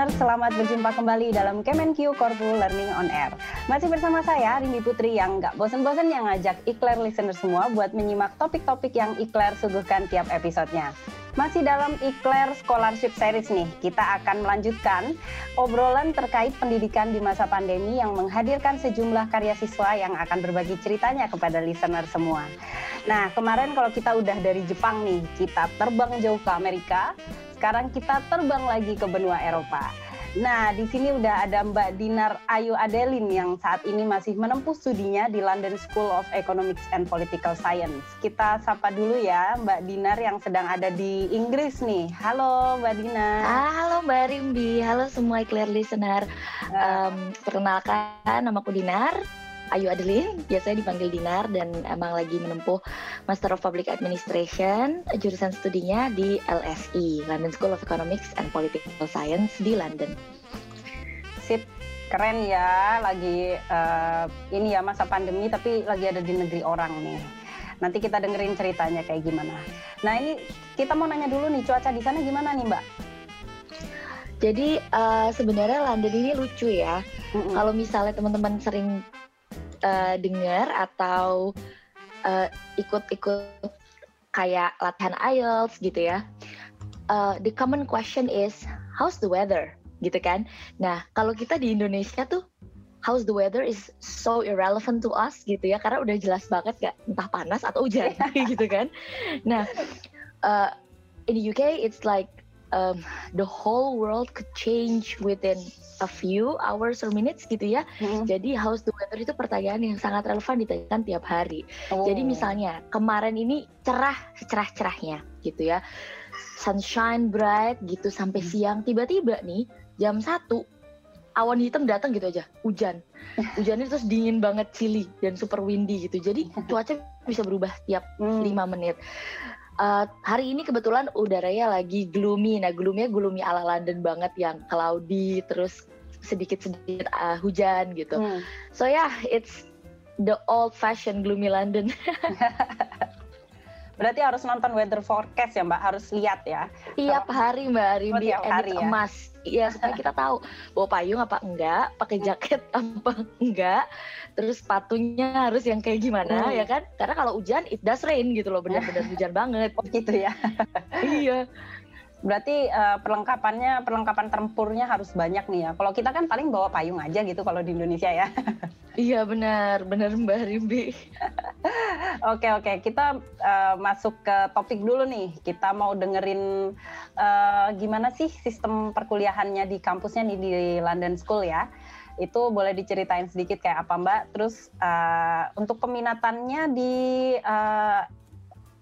listener, selamat berjumpa kembali dalam Kemenq Korpu Learning on Air. Masih bersama saya, Rindy Putri, yang nggak bosen-bosen yang ngajak Ikler listener semua buat menyimak topik-topik yang Ikler suguhkan tiap episodenya. Masih dalam Ikler Scholarship Series nih, kita akan melanjutkan obrolan terkait pendidikan di masa pandemi yang menghadirkan sejumlah karya siswa yang akan berbagi ceritanya kepada listener semua. Nah, kemarin kalau kita udah dari Jepang nih, kita terbang jauh ke Amerika, sekarang kita terbang lagi ke benua Eropa. Nah, di sini udah ada Mbak Dinar Ayu Adelin yang saat ini masih menempuh studinya di London School of Economics and Political Science. Kita sapa dulu ya Mbak Dinar yang sedang ada di Inggris nih. Halo Mbak Dinar. Ah, halo Mbak Rimbi, halo semua clear listener. Um, perkenalkan, namaku Dinar. Ayu Adeline, biasanya dipanggil Dinar dan emang lagi menempuh Master of Public Administration, jurusan studinya di LSE, London School of Economics and Political Science di London. Sip, keren ya, lagi uh, ini ya masa pandemi tapi lagi ada di negeri orang nih. Nanti kita dengerin ceritanya kayak gimana. Nah ini kita mau nanya dulu nih cuaca di sana gimana nih Mbak? Jadi uh, sebenarnya London ini lucu ya. Mm -mm. Kalau misalnya teman-teman sering uh, dengar atau ikut-ikut uh, kayak latihan IELTS gitu ya. Uh, the common question is how's the weather gitu kan. Nah, kalau kita di Indonesia tuh how's the weather is so irrelevant to us gitu ya karena udah jelas banget gak entah panas atau hujan gitu kan. Nah, uh, in the UK it's like um, the whole world could change within a few hours or minutes gitu ya. Mm-hmm. Jadi how's the weather itu pertanyaan yang sangat relevan ditanyakan tiap hari. Oh. Jadi misalnya kemarin ini cerah secerah-cerahnya gitu ya. Sunshine bright gitu sampai mm-hmm. siang tiba-tiba nih jam satu awan hitam datang gitu aja hujan hujannya terus dingin banget chilly dan super windy gitu jadi cuaca bisa berubah tiap mm. lima menit uh, hari ini kebetulan udaranya lagi gloomy. Nah, gloomy gloomy ala London banget yang cloudy terus sedikit-sedikit uh, hujan gitu. Hmm. So yeah, it's the old fashioned gloomy London. Berarti harus nonton weather forecast ya Mbak, harus lihat ya. Tiap hari Mbak Rimbi, oh, hari ya? emas. Iya, supaya kita tahu bawa payung apa enggak, pakai hmm. jaket apa enggak, terus sepatunya harus yang kayak gimana hmm. ya kan? Karena kalau hujan it does rain gitu loh, benar-benar hujan banget. Oh gitu ya. iya. Berarti uh, perlengkapannya, perlengkapan tempurnya harus banyak nih ya. Kalau kita kan paling bawa payung aja gitu kalau di Indonesia ya. iya benar, benar Mbak Rimbi. oke oke, kita uh, masuk ke topik dulu nih. Kita mau dengerin uh, gimana sih sistem perkuliahannya di kampusnya nih di London School ya. Itu boleh diceritain sedikit kayak apa Mbak. Terus uh, untuk peminatannya di uh,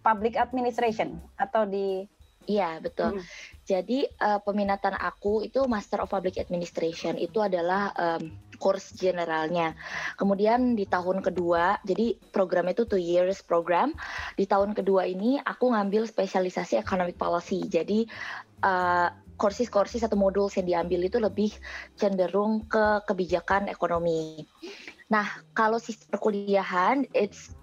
public administration atau di Iya betul. Hmm. Jadi uh, peminatan aku itu Master of Public Administration itu adalah um, course generalnya. Kemudian di tahun kedua, jadi program itu two years program. Di tahun kedua ini aku ngambil spesialisasi economic policy. Jadi uh, courses-courses atau modul yang diambil itu lebih cenderung ke kebijakan ekonomi. Nah, kalau sistem perkuliahan, it's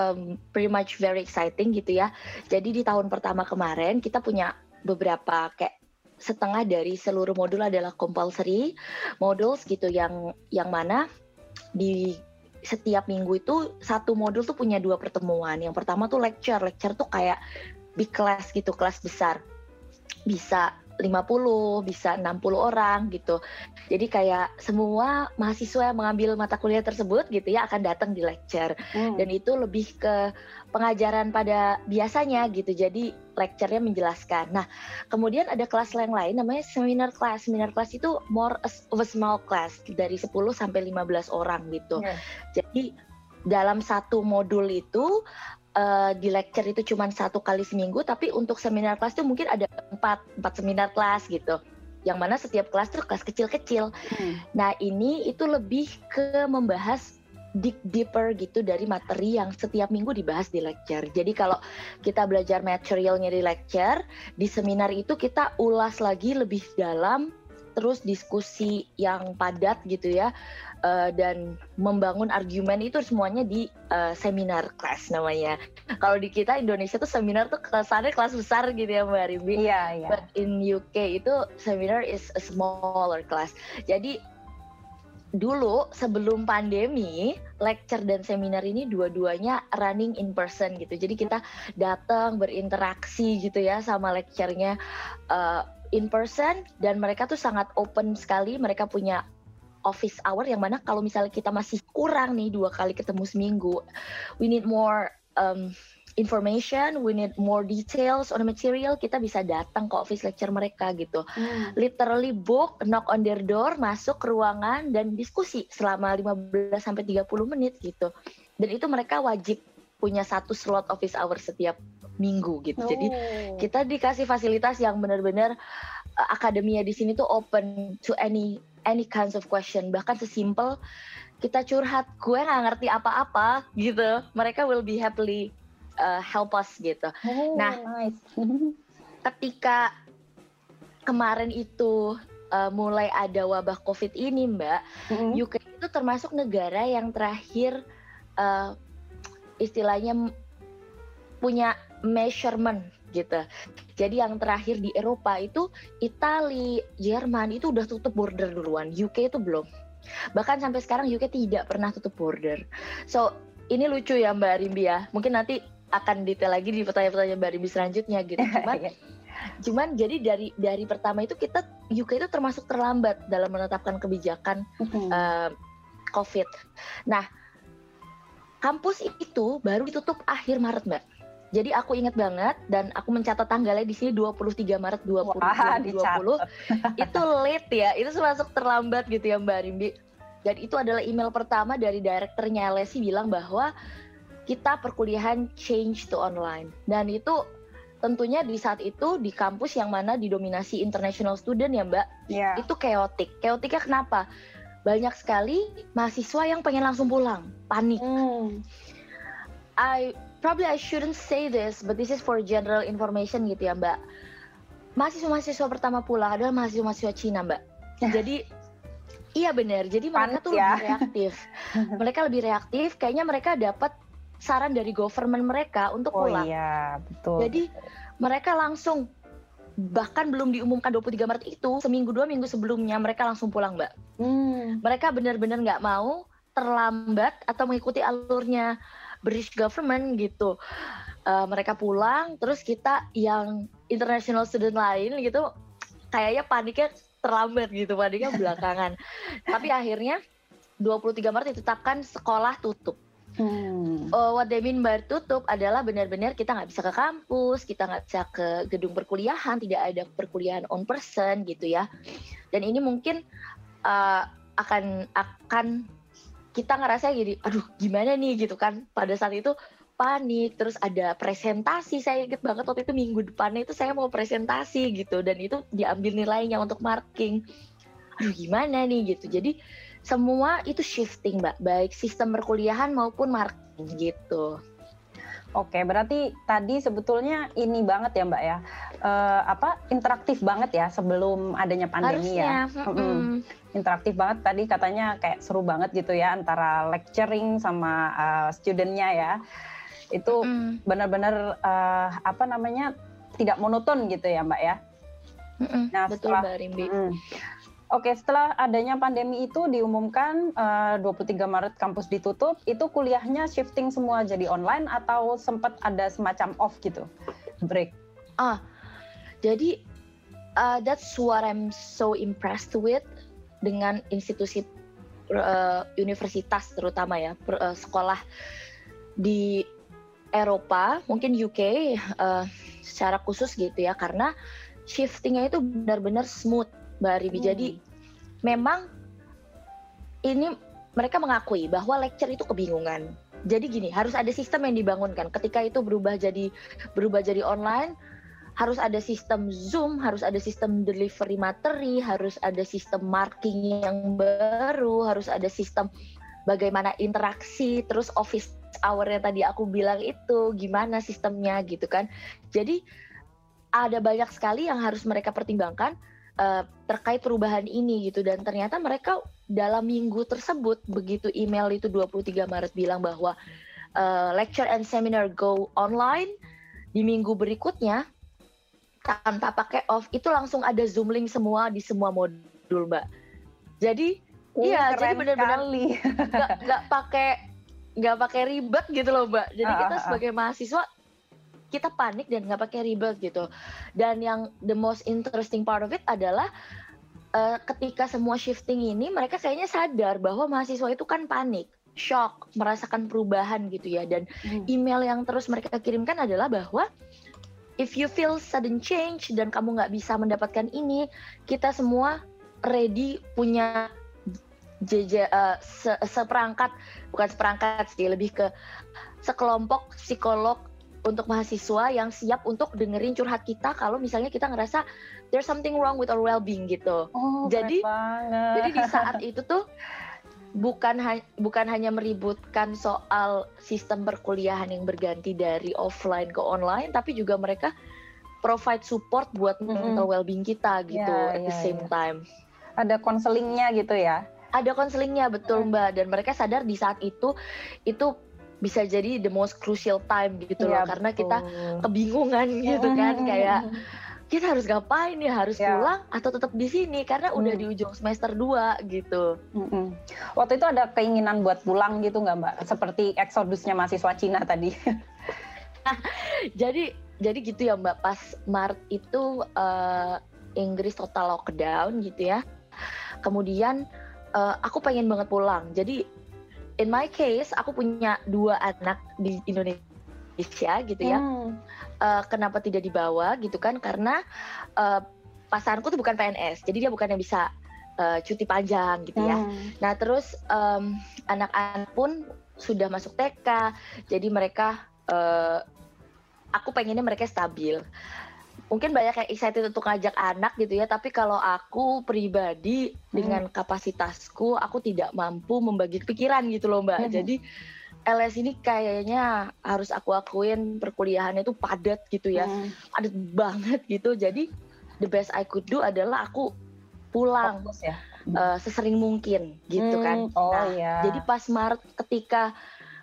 um, pretty much very exciting gitu ya. Jadi di tahun pertama kemarin kita punya beberapa kayak setengah dari seluruh modul adalah compulsory modules gitu yang yang mana di setiap minggu itu satu modul tuh punya dua pertemuan. Yang pertama tuh lecture. Lecture tuh kayak big class gitu, kelas besar. Bisa 50, bisa 60 orang gitu. Jadi kayak semua mahasiswa yang mengambil mata kuliah tersebut gitu ya akan datang di lecture. Hmm. Dan itu lebih ke pengajaran pada biasanya gitu. Jadi lecture-nya menjelaskan. Nah, kemudian ada kelas yang lain namanya seminar class. Seminar class itu more of a small class dari 10 sampai 15 orang gitu. Yeah. Jadi dalam satu modul itu uh, di lecture itu cuma satu kali seminggu, tapi untuk seminar kelas itu mungkin ada empat empat seminar kelas gitu. Yang mana setiap kelas tuh kelas kecil-kecil. Hmm. Nah ini itu lebih ke membahas dig deeper gitu dari materi yang setiap minggu dibahas di lecture. Jadi kalau kita belajar materialnya di lecture, di seminar itu kita ulas lagi lebih dalam terus diskusi yang padat gitu ya uh, dan membangun argumen itu semuanya di uh, seminar kelas namanya. Kalau di kita Indonesia tuh seminar tuh kesannya kelas besar gitu ya Mbak Rimbi. Iya, iya. But in UK itu seminar is a smaller class. Jadi dulu sebelum pandemi lecture dan seminar ini dua-duanya running in person gitu jadi kita datang berinteraksi gitu ya sama lecturenya uh, in person dan mereka tuh sangat open sekali mereka punya office hour yang mana kalau misalnya kita masih kurang nih dua kali ketemu seminggu we need more um, information, we need more details on the material, kita bisa datang ke office lecture mereka gitu. Hmm. Literally book, knock on their door, masuk ke ruangan dan diskusi selama 15 sampai 30 menit gitu. Dan itu mereka wajib punya satu slot office hour setiap minggu gitu. Oh. Jadi kita dikasih fasilitas yang benar-benar uh, akademia di sini tuh open to any any kinds of question. Bahkan sesimpel kita curhat, gue nggak ngerti apa-apa gitu. Mereka will be happily uh, help us gitu. Oh, nah, nice. ketika kemarin itu uh, mulai ada wabah COVID ini, Mbak, mm-hmm. UK itu termasuk negara yang terakhir uh, istilahnya punya measurement gitu. Jadi yang terakhir di Eropa itu Italia, Jerman itu udah tutup border duluan, UK itu belum. Bahkan sampai sekarang UK tidak pernah tutup border. So ini lucu ya Mbak Rimbi ya. Mungkin nanti akan detail lagi di pertanyaan-pertanyaan Mbak Ribi selanjutnya gitu. Cuman iya. cuman jadi dari dari pertama itu kita UK itu termasuk terlambat dalam menetapkan kebijakan uh, COVID. Nah, kampus itu baru ditutup akhir Maret, Mbak. Jadi aku ingat banget dan aku mencatat tanggalnya di sini 23 Maret 2020. Wah, 20. itu late ya, itu termasuk terlambat gitu ya Mbak Rimbi. Dan itu adalah email pertama dari direkturnya LSI bilang bahwa kita perkuliahan change to online dan itu tentunya di saat itu di kampus yang mana didominasi international student ya mbak yeah. itu chaotic chaoticnya kenapa banyak sekali mahasiswa yang pengen langsung pulang panik mm. I probably I shouldn't say this but this is for general information gitu ya mbak mahasiswa-mahasiswa pertama pulang adalah mahasiswa-mahasiswa Cina mbak jadi Iya benar. Jadi mereka tuh ya. lebih reaktif. mereka lebih reaktif. Kayaknya mereka dapat saran dari government mereka untuk oh, pulang. iya, betul. Jadi mereka langsung bahkan belum diumumkan 23 Maret itu, seminggu dua minggu sebelumnya mereka langsung pulang, Mbak. Hmm. Mereka benar-benar nggak mau terlambat atau mengikuti alurnya British government gitu. Uh, mereka pulang, terus kita yang international student lain gitu, kayaknya paniknya terlambat gitu, paniknya belakangan. Tapi akhirnya 23 Maret ditetapkan sekolah tutup Hmm. Uh, what they mean by tutup adalah benar-benar kita nggak bisa ke kampus, kita nggak bisa ke gedung perkuliahan, tidak ada perkuliahan on person gitu ya. Dan ini mungkin uh, akan akan kita ngerasa jadi, aduh gimana nih gitu kan. Pada saat itu panik, terus ada presentasi. Saya inget banget waktu itu minggu depannya itu saya mau presentasi gitu, dan itu diambil nilainya untuk marking. Aduh gimana nih gitu. Jadi semua itu shifting mbak baik sistem perkuliahan maupun marketing gitu Oke, berarti tadi sebetulnya ini banget ya Mbak ya, uh, apa interaktif banget ya sebelum adanya pandemi ya. Harusnya. ya. Mm -hmm. Interaktif banget tadi katanya kayak seru banget gitu ya antara lecturing sama uh, studentnya ya. Itu mm benar-benar uh, apa namanya tidak monoton gitu ya Mbak ya. Mm -hmm. Nah, betul setelah, Mbak Rimbi. Mm, Oke, setelah adanya pandemi itu diumumkan uh, eh, 23 Maret kampus ditutup, itu kuliahnya shifting semua jadi online atau sempat ada semacam off gitu, break? Ah, jadi uh, that's what I'm so impressed with dengan institusi uh, universitas terutama ya, per, uh, sekolah di Eropa, mungkin UK uh, secara khusus gitu ya, karena shiftingnya itu benar-benar smooth Mbak Ribi. Hmm. Jadi memang ini mereka mengakui bahwa lecture itu kebingungan. Jadi gini, harus ada sistem yang dibangunkan. Ketika itu berubah jadi berubah jadi online, harus ada sistem Zoom, harus ada sistem delivery materi, harus ada sistem marking yang baru, harus ada sistem bagaimana interaksi, terus office hour-nya tadi aku bilang itu gimana sistemnya gitu kan. Jadi ada banyak sekali yang harus mereka pertimbangkan uh, terkait perubahan ini gitu. Dan ternyata mereka dalam minggu tersebut begitu email itu 23 Maret bilang bahwa uh, lecture and seminar go online di minggu berikutnya tanpa pakai off itu langsung ada zoom link semua di semua modul mbak. Jadi uh, iya jadi benar-benar nggak pakai nggak pakai ribet gitu loh mbak. Jadi kita sebagai mahasiswa kita panik dan nggak pakai ribet gitu dan yang the most interesting part of it adalah uh, ketika semua shifting ini mereka kayaknya sadar bahwa mahasiswa itu kan panik shock merasakan perubahan gitu ya dan hmm. email yang terus mereka kirimkan adalah bahwa if you feel sudden change dan kamu nggak bisa mendapatkan ini, kita semua ready punya jeje, uh, se seperangkat bukan seperangkat sih lebih ke sekelompok psikolog untuk mahasiswa yang siap untuk dengerin curhat kita kalau misalnya kita ngerasa there's something wrong with our well-being gitu. Oh, jadi jadi di saat itu tuh bukan ha bukan hanya meributkan soal sistem perkuliahan yang berganti dari offline ke online tapi juga mereka provide support buat mm -hmm. mental well-being kita gitu yeah, at yeah, the same yeah. time. Ada konselingnya gitu ya. Ada konselingnya betul Mbak dan mereka sadar di saat itu itu bisa jadi the most crucial time gitu yeah, loh karena kita kebingungan gitu kan kayak kita harus ngapain ya harus ya. pulang atau tetap di sini karena udah di ujung semester 2 gitu. Hmm. Waktu itu ada keinginan buat pulang gitu nggak mbak? Seperti eksodusnya mahasiswa Cina tadi. jadi jadi gitu ya mbak pas Maret itu uh, Inggris total lockdown gitu ya. Kemudian uh, aku pengen banget pulang. Jadi in my case aku punya dua anak di Indonesia gitu ya. Hmm. Uh, kenapa tidak dibawa gitu kan? Karena uh, pasanganku tuh bukan PNS, jadi dia bukan yang bisa uh, cuti panjang gitu ya. Hmm. Nah terus um, anak-anak pun sudah masuk TK, jadi mereka uh, aku pengennya mereka stabil. Mungkin banyak yang excited untuk ngajak anak gitu ya, tapi kalau aku pribadi hmm. dengan kapasitasku, aku tidak mampu membagi pikiran gitu loh mbak. Hmm. Jadi LS ini kayaknya harus aku akuin perkuliahan itu padat gitu ya, hmm. padat banget gitu. Jadi the best I could do adalah aku pulang Fokus ya? uh, sesering mungkin gitu hmm. kan. Oh nah, iya. Jadi pas Maret ketika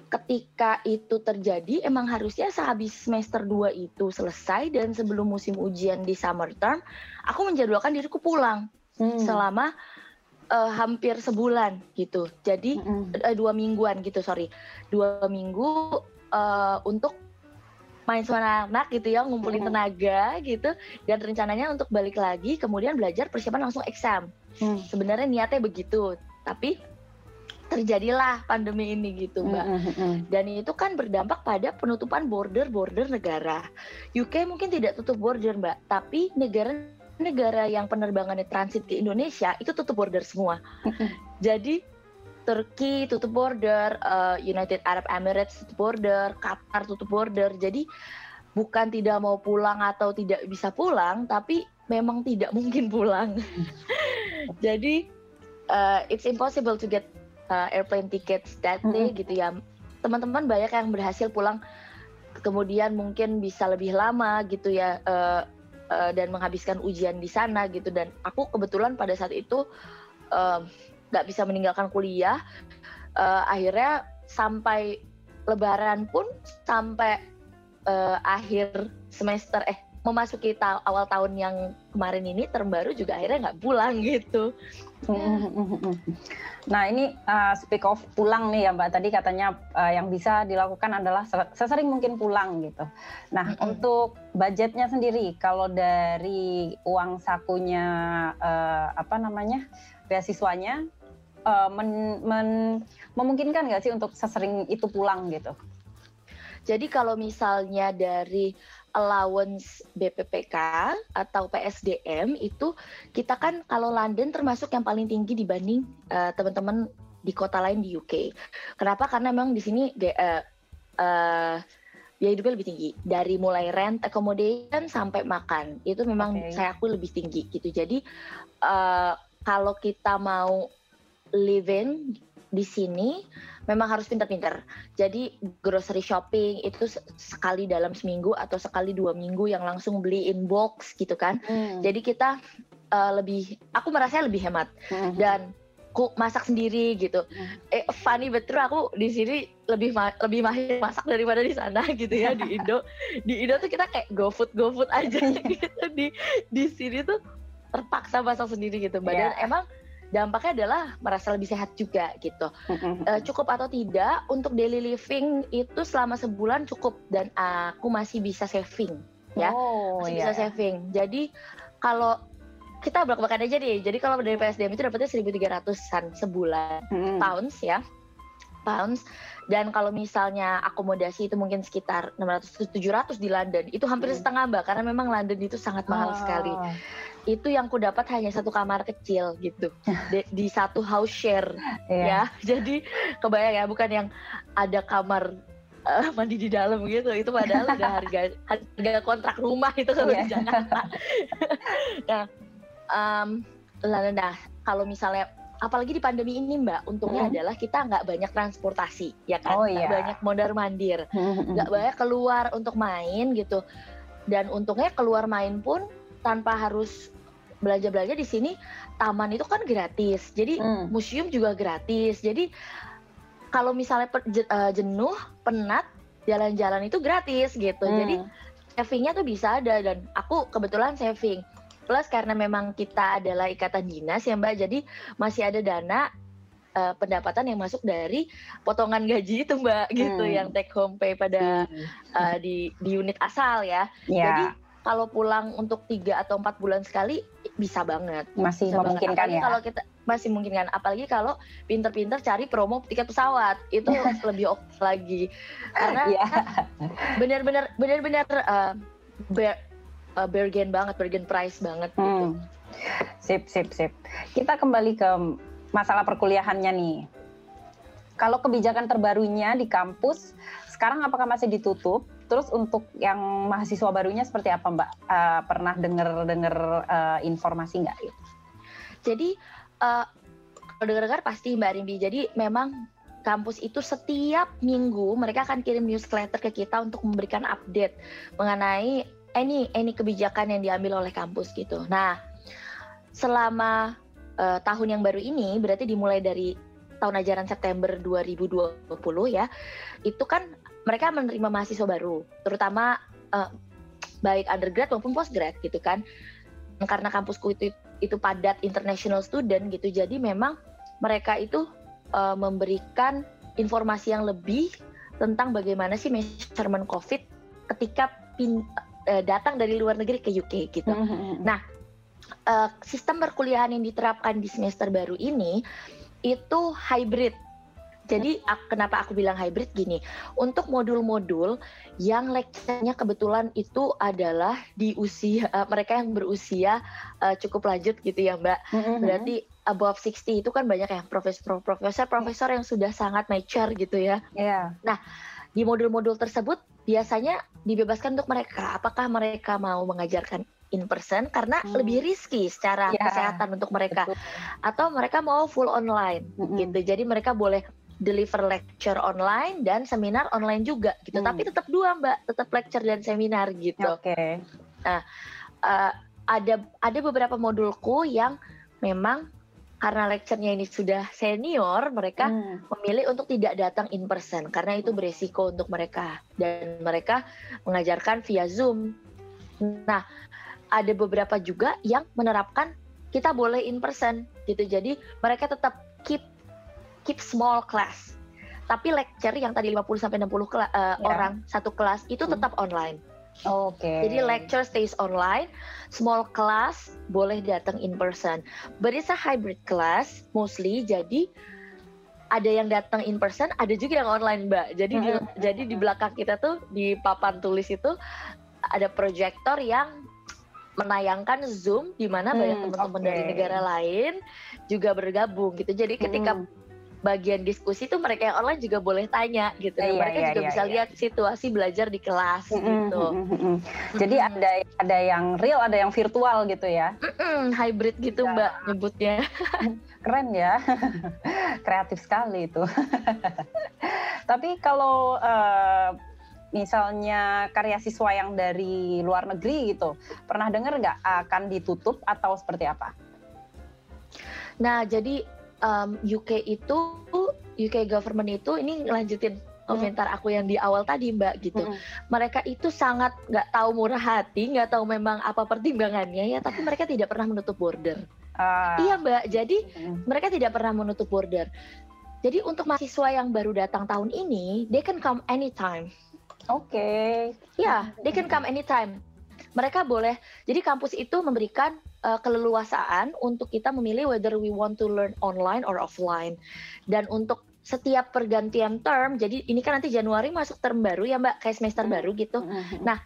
ketika itu terjadi emang harusnya sehabis semester 2 itu selesai dan sebelum musim ujian di summer term aku menjadwalkan diriku pulang hmm. selama uh, hampir sebulan gitu. Jadi mm-hmm. uh, dua mingguan gitu, sorry, dua minggu uh, untuk main sama anak gitu ya, ngumpulin mm-hmm. tenaga gitu, dan rencananya untuk balik lagi, kemudian belajar persiapan langsung exam. Mm. Sebenarnya niatnya begitu, tapi terjadilah pandemi ini gitu mbak mm-hmm. dan itu kan berdampak pada penutupan border border negara UK mungkin tidak tutup border mbak tapi negara negara yang penerbangannya transit ke Indonesia itu tutup border semua. Jadi Turki tutup border, uh, United Arab Emirates tutup border, Qatar tutup border. Jadi bukan tidak mau pulang atau tidak bisa pulang, tapi memang tidak mungkin pulang. Jadi uh, it's impossible to get uh, airplane tickets that day gitu ya. Teman-teman banyak yang berhasil pulang, kemudian mungkin bisa lebih lama gitu ya. Uh, uh, dan menghabiskan ujian di sana gitu dan aku kebetulan pada saat itu nggak uh, bisa meninggalkan kuliah uh, akhirnya sampai lebaran pun sampai uh, akhir semester eh memasuki ta awal tahun yang kemarin ini term baru juga akhirnya nggak pulang gitu. Nah ini uh, speak of pulang nih ya Mbak tadi katanya uh, yang bisa dilakukan adalah sesering mungkin pulang gitu. Nah mm -hmm. untuk budgetnya sendiri kalau dari uang sakunya uh, apa namanya beasiswanya uh, men, men, memungkinkan nggak sih untuk sesering itu pulang gitu? Jadi kalau misalnya dari allowance BPPK atau PSDM itu kita kan kalau London termasuk yang paling tinggi dibanding uh, teman-teman di kota lain di UK. Kenapa? Karena memang di sini uh, uh, biaya hidupnya lebih tinggi dari mulai rent accommodation sampai makan itu memang okay. saya aku lebih tinggi gitu. Jadi uh, kalau kita mau living di sini memang harus pintar-pintar. Jadi grocery shopping itu sekali dalam seminggu atau sekali dua minggu yang langsung beli in box gitu kan. Hmm. Jadi kita uh, lebih aku merasa lebih hemat mm-hmm. dan aku masak sendiri gitu. Hmm. Eh funny betul aku di sini lebih ma lebih mahir masak daripada di sana gitu ya di Indo. di Indo tuh kita kayak go food go food aja gitu. Di di sini tuh terpaksa masak sendiri gitu. Badan yeah. emang dampaknya adalah merasa lebih sehat juga gitu. uh, cukup atau tidak untuk daily living itu selama sebulan cukup dan aku masih bisa saving ya. Oh, masih yeah. bisa saving. Jadi kalau kita belak-belakan aja deh. Jadi kalau dari PSDM itu dapatnya 1.300-an sebulan hmm. pounds ya. Pounds dan kalau misalnya akomodasi itu mungkin sekitar 600 700 di London itu hampir hmm. setengah mbak karena memang London itu sangat mahal oh. sekali itu yang ku dapat hanya satu kamar kecil gitu. Di, di satu house share. Yeah. ya jadi kebayang ya bukan yang ada kamar uh, mandi di dalam gitu. Itu padahal udah harga harga kontrak rumah itu kalau yeah. di Jakarta. Nah um, nah. Kalau misalnya apalagi di pandemi ini mbak untungnya hmm. adalah kita nggak banyak transportasi ya kan? Oh, iya. banyak mondar mandir. Nggak banyak keluar untuk main gitu. Dan untungnya keluar main pun tanpa harus belanja belanja di sini taman itu kan gratis jadi hmm. museum juga gratis jadi kalau misalnya eh, jenuh penat jalan-jalan itu gratis gitu hmm. jadi savingnya tuh bisa ada dan aku kebetulan saving Plus karena memang kita adalah ikatan dinas ya Mbak, jadi masih ada dana uh, pendapatan yang masuk dari potongan gaji itu Mbak gitu hmm. yang take home pay pada hmm. uh, di di unit asal ya. Yeah. Jadi kalau pulang untuk tiga atau empat bulan sekali bisa banget. Masih bisa memungkinkan ya. Kalau kita masih memungkinkan, apalagi kalau pinter-pinter cari promo tiket pesawat itu lebih oke lagi karena yeah. benar-benar benar-benar uh, uh, bargain banget, bargain price banget gitu. hmm. gitu. Sip, sip, sip. Kita kembali ke masalah perkuliahannya nih. Kalau kebijakan terbarunya di kampus, sekarang apakah masih ditutup? Terus untuk yang mahasiswa barunya seperti apa Mbak? Uh, pernah dengar-dengar uh, informasi nggak? Jadi uh, kalau dengar-dengar pasti Mbak Rimbi. Jadi memang kampus itu setiap minggu mereka akan kirim newsletter ke kita untuk memberikan update mengenai ini ini kebijakan yang diambil oleh kampus gitu. Nah, selama uh, tahun yang baru ini berarti dimulai dari tahun ajaran September 2020 ya. Itu kan mereka menerima mahasiswa baru, terutama uh, baik undergrad maupun postgrad gitu kan. Karena kampusku itu itu padat international student gitu. Jadi memang mereka itu uh, memberikan informasi yang lebih tentang bagaimana sih measurement COVID ketika pin, uh, datang dari luar negeri ke UK gitu. Mm -hmm. Nah, uh, sistem perkuliahan yang diterapkan di semester baru ini itu hybrid. Jadi kenapa aku bilang hybrid gini? Untuk modul-modul yang lecture-nya kebetulan itu adalah di usia uh, mereka yang berusia uh, cukup lanjut gitu ya, Mbak. Mm-hmm. Berarti above 60 itu kan banyak ya profesor profesor yang sudah sangat mature gitu ya. Yeah. Nah, di modul-modul tersebut biasanya dibebaskan untuk mereka. Apakah mereka mau mengajarkan in person karena hmm. lebih risky secara ya, kesehatan untuk mereka, betul. atau mereka mau full online hmm. gitu. Jadi mereka boleh deliver lecture online dan seminar online juga gitu. Hmm. Tapi tetap dua mbak, tetap lecture dan seminar gitu. Oke. Okay. Nah, uh, ada ada beberapa modulku yang memang karena lecturenya ini sudah senior, mereka hmm. memilih untuk tidak datang in person karena itu beresiko untuk mereka dan mereka mengajarkan via Zoom. Nah, ada beberapa juga yang menerapkan kita boleh in person gitu. Jadi mereka tetap keep keep small class. Tapi lecture yang tadi 50 sampai 60 uh, yeah. orang satu kelas itu hmm. tetap online. Oke. Okay. Jadi lecture stays online, small class boleh datang in person. But it's a hybrid class mostly. Jadi ada yang datang in person, ada juga yang online, Mbak. Jadi mm -hmm. di, jadi di belakang kita tuh di papan tulis itu ada proyektor yang menayangkan Zoom di mana hmm, banyak teman-teman okay. dari negara lain juga bergabung gitu. Jadi ketika hmm bagian diskusi tuh mereka yang online juga boleh tanya gitu. Iya, mereka iya, juga iya, bisa iya. lihat situasi belajar di kelas mm -hmm, gitu. Mm -hmm. Jadi ada ada yang real, ada yang virtual gitu ya. Mm -hmm, hybrid gitu ya. Mbak nyebutnya. Keren ya. Kreatif sekali itu. Tapi kalau uh, misalnya karya siswa yang dari luar negeri gitu, pernah dengar nggak akan ditutup atau seperti apa? Nah, jadi um, UK itu UK government itu ini lanjutin komentar aku yang di awal tadi mbak gitu hmm. mereka itu sangat nggak tahu murah hati nggak tahu memang apa pertimbangannya ya tapi mereka tidak pernah menutup border uh. iya mbak jadi hmm. mereka tidak pernah menutup border jadi untuk mahasiswa yang baru datang tahun ini they can come anytime oke okay. ya yeah, they can come anytime mereka boleh jadi kampus itu memberikan uh, keleluasaan untuk kita memilih whether we want to learn online or offline dan untuk setiap pergantian term, jadi ini kan nanti Januari masuk term baru ya Mbak, kayak semester hmm. baru gitu. Hmm, nah,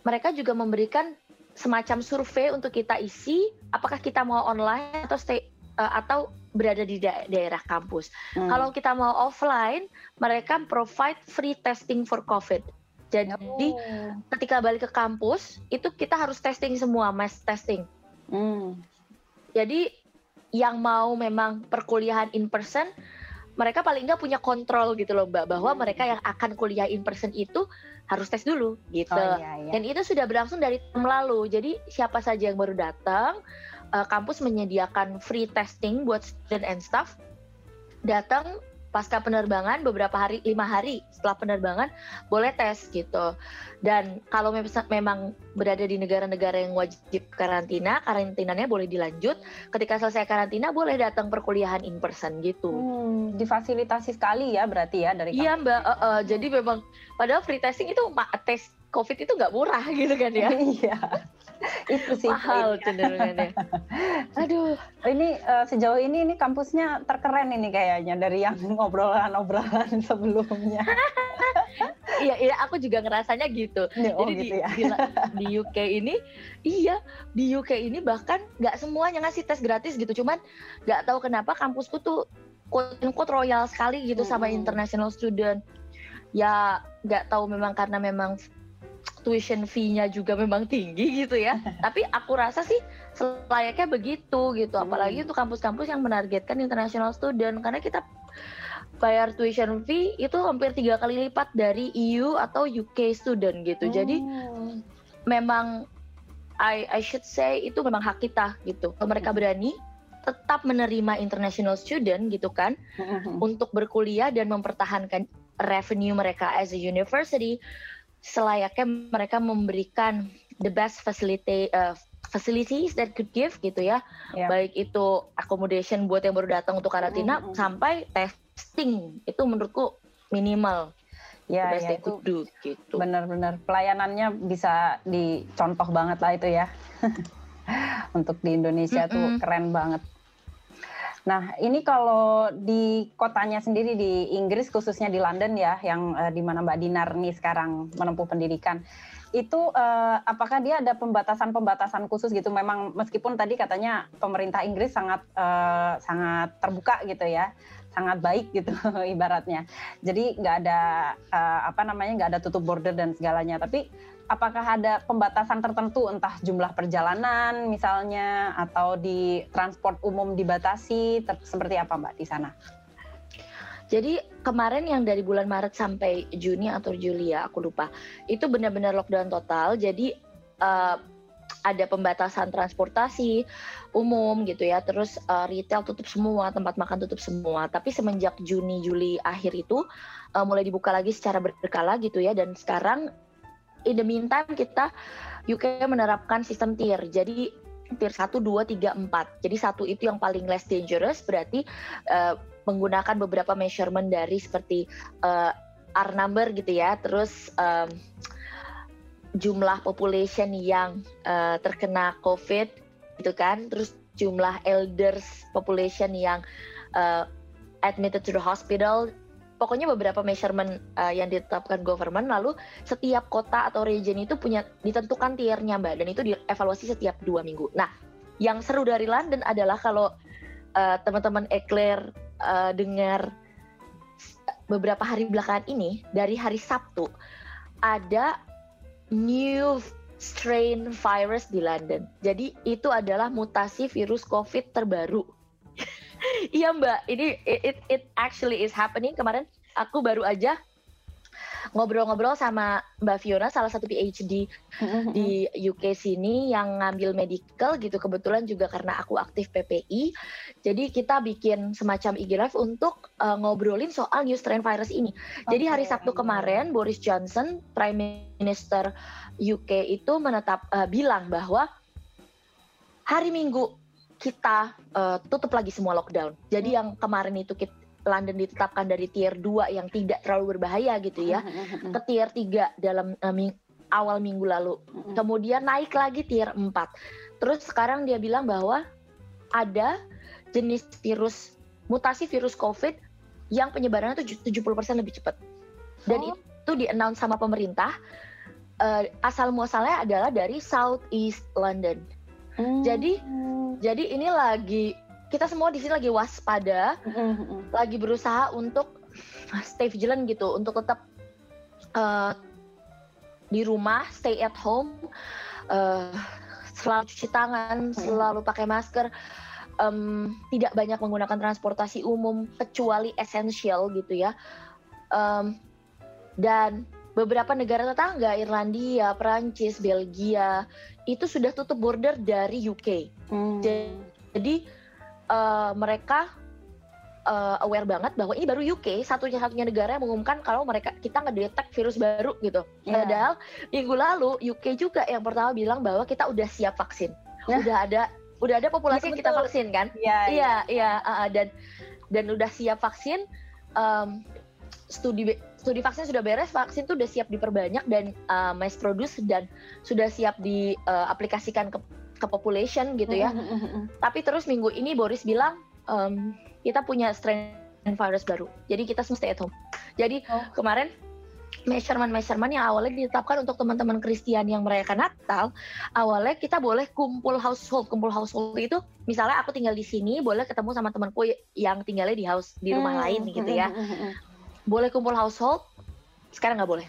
mereka juga memberikan semacam survei untuk kita isi, apakah kita mau online atau stay uh, atau berada di da daerah kampus. Hmm. Kalau kita mau offline, mereka provide free testing for COVID. Jadi oh. ketika balik ke kampus itu kita harus testing semua, mass testing. Hmm. Jadi yang mau memang perkuliahan in person mereka paling nggak punya kontrol gitu loh mbak bahwa hmm. mereka yang akan kuliah in person itu harus tes dulu gitu oh, iya, iya. dan itu sudah berlangsung dari tahun lalu jadi siapa saja yang baru datang uh, kampus menyediakan free testing buat student and staff datang pasca penerbangan beberapa hari lima hari setelah penerbangan boleh tes gitu. Dan kalau memang berada di negara-negara yang wajib karantina karantinanya boleh dilanjut. Ketika selesai karantina boleh datang perkuliahan in person gitu. Hmm, difasilitasi sekali ya berarti ya dari iya mbak uh, uh, jadi memang padahal free testing itu tes covid itu nggak murah gitu kan ya iya itu sih mahal cenderungannya. Aduh, ini uh, sejauh ini ini kampusnya terkeren ini kayaknya dari yang obrolan-obrolan sebelumnya. iya, iya, aku juga ngerasanya gitu. Ya, oh, Jadi gitu di, ya. di, di UK ini, iya di UK ini bahkan nggak semuanya ngasih tes gratis gitu. Cuman nggak tahu kenapa kampusku tuh quote royal sekali gitu hmm. sama international student. Ya nggak tahu memang karena memang tuition fee-nya juga memang tinggi gitu ya. Tapi aku rasa sih selayaknya begitu gitu. Apalagi hmm. untuk kampus-kampus yang menargetkan international student karena kita bayar tuition fee itu hampir tiga kali lipat dari EU atau UK student gitu. Hmm. Jadi memang I I should say itu memang hak kita gitu. Kalau mereka hmm. berani tetap menerima international student gitu kan hmm. untuk berkuliah dan mempertahankan revenue mereka as a university selayaknya mereka memberikan the best facility uh, facilities that could give gitu ya. Yeah. baik itu accommodation buat yang baru datang untuk karantina mm -hmm. sampai testing. Itu menurutku minimal. Ya, ya itu do, gitu. benar-benar. Pelayanannya bisa dicontoh banget lah itu ya. Untuk di Indonesia mm -hmm. tuh keren banget Nah, ini kalau di kotanya sendiri di Inggris khususnya di London ya, yang uh, di mana Mbak Dinar nih sekarang menempuh pendidikan, itu uh, apakah dia ada pembatasan-pembatasan khusus gitu? Memang meskipun tadi katanya pemerintah Inggris sangat uh, sangat terbuka gitu ya, sangat baik gitu ibaratnya. Jadi nggak ada uh, apa namanya nggak ada tutup border dan segalanya, tapi apakah ada pembatasan tertentu entah jumlah perjalanan misalnya atau di transport umum dibatasi seperti apa Mbak di sana? Jadi kemarin yang dari bulan Maret sampai Juni atau Juli ya aku lupa itu benar-benar lockdown total. Jadi uh, ada pembatasan transportasi umum gitu ya, terus uh, retail tutup semua, tempat makan tutup semua. Tapi semenjak Juni Juli akhir itu uh, mulai dibuka lagi secara berkala gitu ya, dan sekarang in the meantime kita UK menerapkan sistem tier. Jadi tier 1, 2, 3, 4. Jadi satu itu yang paling less dangerous berarti uh, menggunakan beberapa measurement dari seperti uh, R number gitu ya. Terus um, jumlah population yang uh, terkena COVID gitu kan. Terus jumlah elders population yang uh, admitted to the hospital pokoknya beberapa measurement uh, yang ditetapkan government lalu setiap kota atau region itu punya ditentukan tiernya mbak dan itu dievaluasi setiap dua minggu. Nah yang seru dari London adalah kalau uh, teman-teman Eclair uh, dengar beberapa hari belakangan ini dari hari Sabtu ada new strain virus di London. Jadi itu adalah mutasi virus COVID terbaru. Iya mbak. Ini it, it actually is happening. Kemarin aku baru aja ngobrol-ngobrol sama Mbak Fiona salah satu PhD di UK sini yang ngambil medical gitu kebetulan juga karena aku aktif PPI jadi kita bikin semacam IG live untuk uh, ngobrolin soal new strain virus ini jadi hari Sabtu kemarin Boris Johnson Prime Minister UK itu menetap uh, bilang bahwa hari Minggu kita uh, tutup lagi semua lockdown. Jadi hmm. yang kemarin itu kita, London ditetapkan dari tier 2 yang tidak terlalu berbahaya gitu ya hmm, hmm, ke tier 3 dalam uh, ming awal minggu lalu. Kemudian naik lagi tier 4. Terus sekarang dia bilang bahwa ada jenis virus mutasi virus COVID yang penyebarannya tuh 70% lebih cepat. Dan oh. itu di-announce sama pemerintah uh, asal muasalnya adalah dari South East London. Hmm. Jadi jadi ini lagi kita semua di sini lagi waspada, hmm. lagi berusaha untuk stay vigilant gitu, untuk tetap uh, di rumah, stay at home, uh, selalu cuci tangan, hmm. selalu pakai masker, um, tidak banyak menggunakan transportasi umum kecuali esensial gitu ya. Um, dan beberapa negara tetangga Irlandia, Prancis, Belgia itu sudah tutup border dari UK. Hmm. Jadi uh, mereka uh, aware banget bahwa ini baru UK satunya-satunya negara yang mengumumkan kalau mereka kita ngedetek virus baru gitu. Yeah. Padahal minggu lalu UK juga yang pertama bilang bahwa kita udah siap vaksin, yeah. udah ada udah ada populasi yang kita vaksin kan? Iya iya iya uh, dan dan udah siap vaksin. Um, studi studi vaksin sudah beres, vaksin tuh udah siap diperbanyak dan uh, mass produce dan sudah siap diaplikasikan uh, ke ke population gitu ya. Tapi terus minggu ini Boris bilang um, kita punya strain virus baru, jadi kita semua stay at home. Jadi oh. kemarin measurement-measurement yang awalnya ditetapkan untuk teman-teman Kristen yang merayakan Natal, awalnya kita boleh kumpul household. Kumpul household itu misalnya aku tinggal di sini, boleh ketemu sama temanku yang tinggalnya di house di rumah hmm. lain gitu ya boleh kumpul household, sekarang nggak boleh.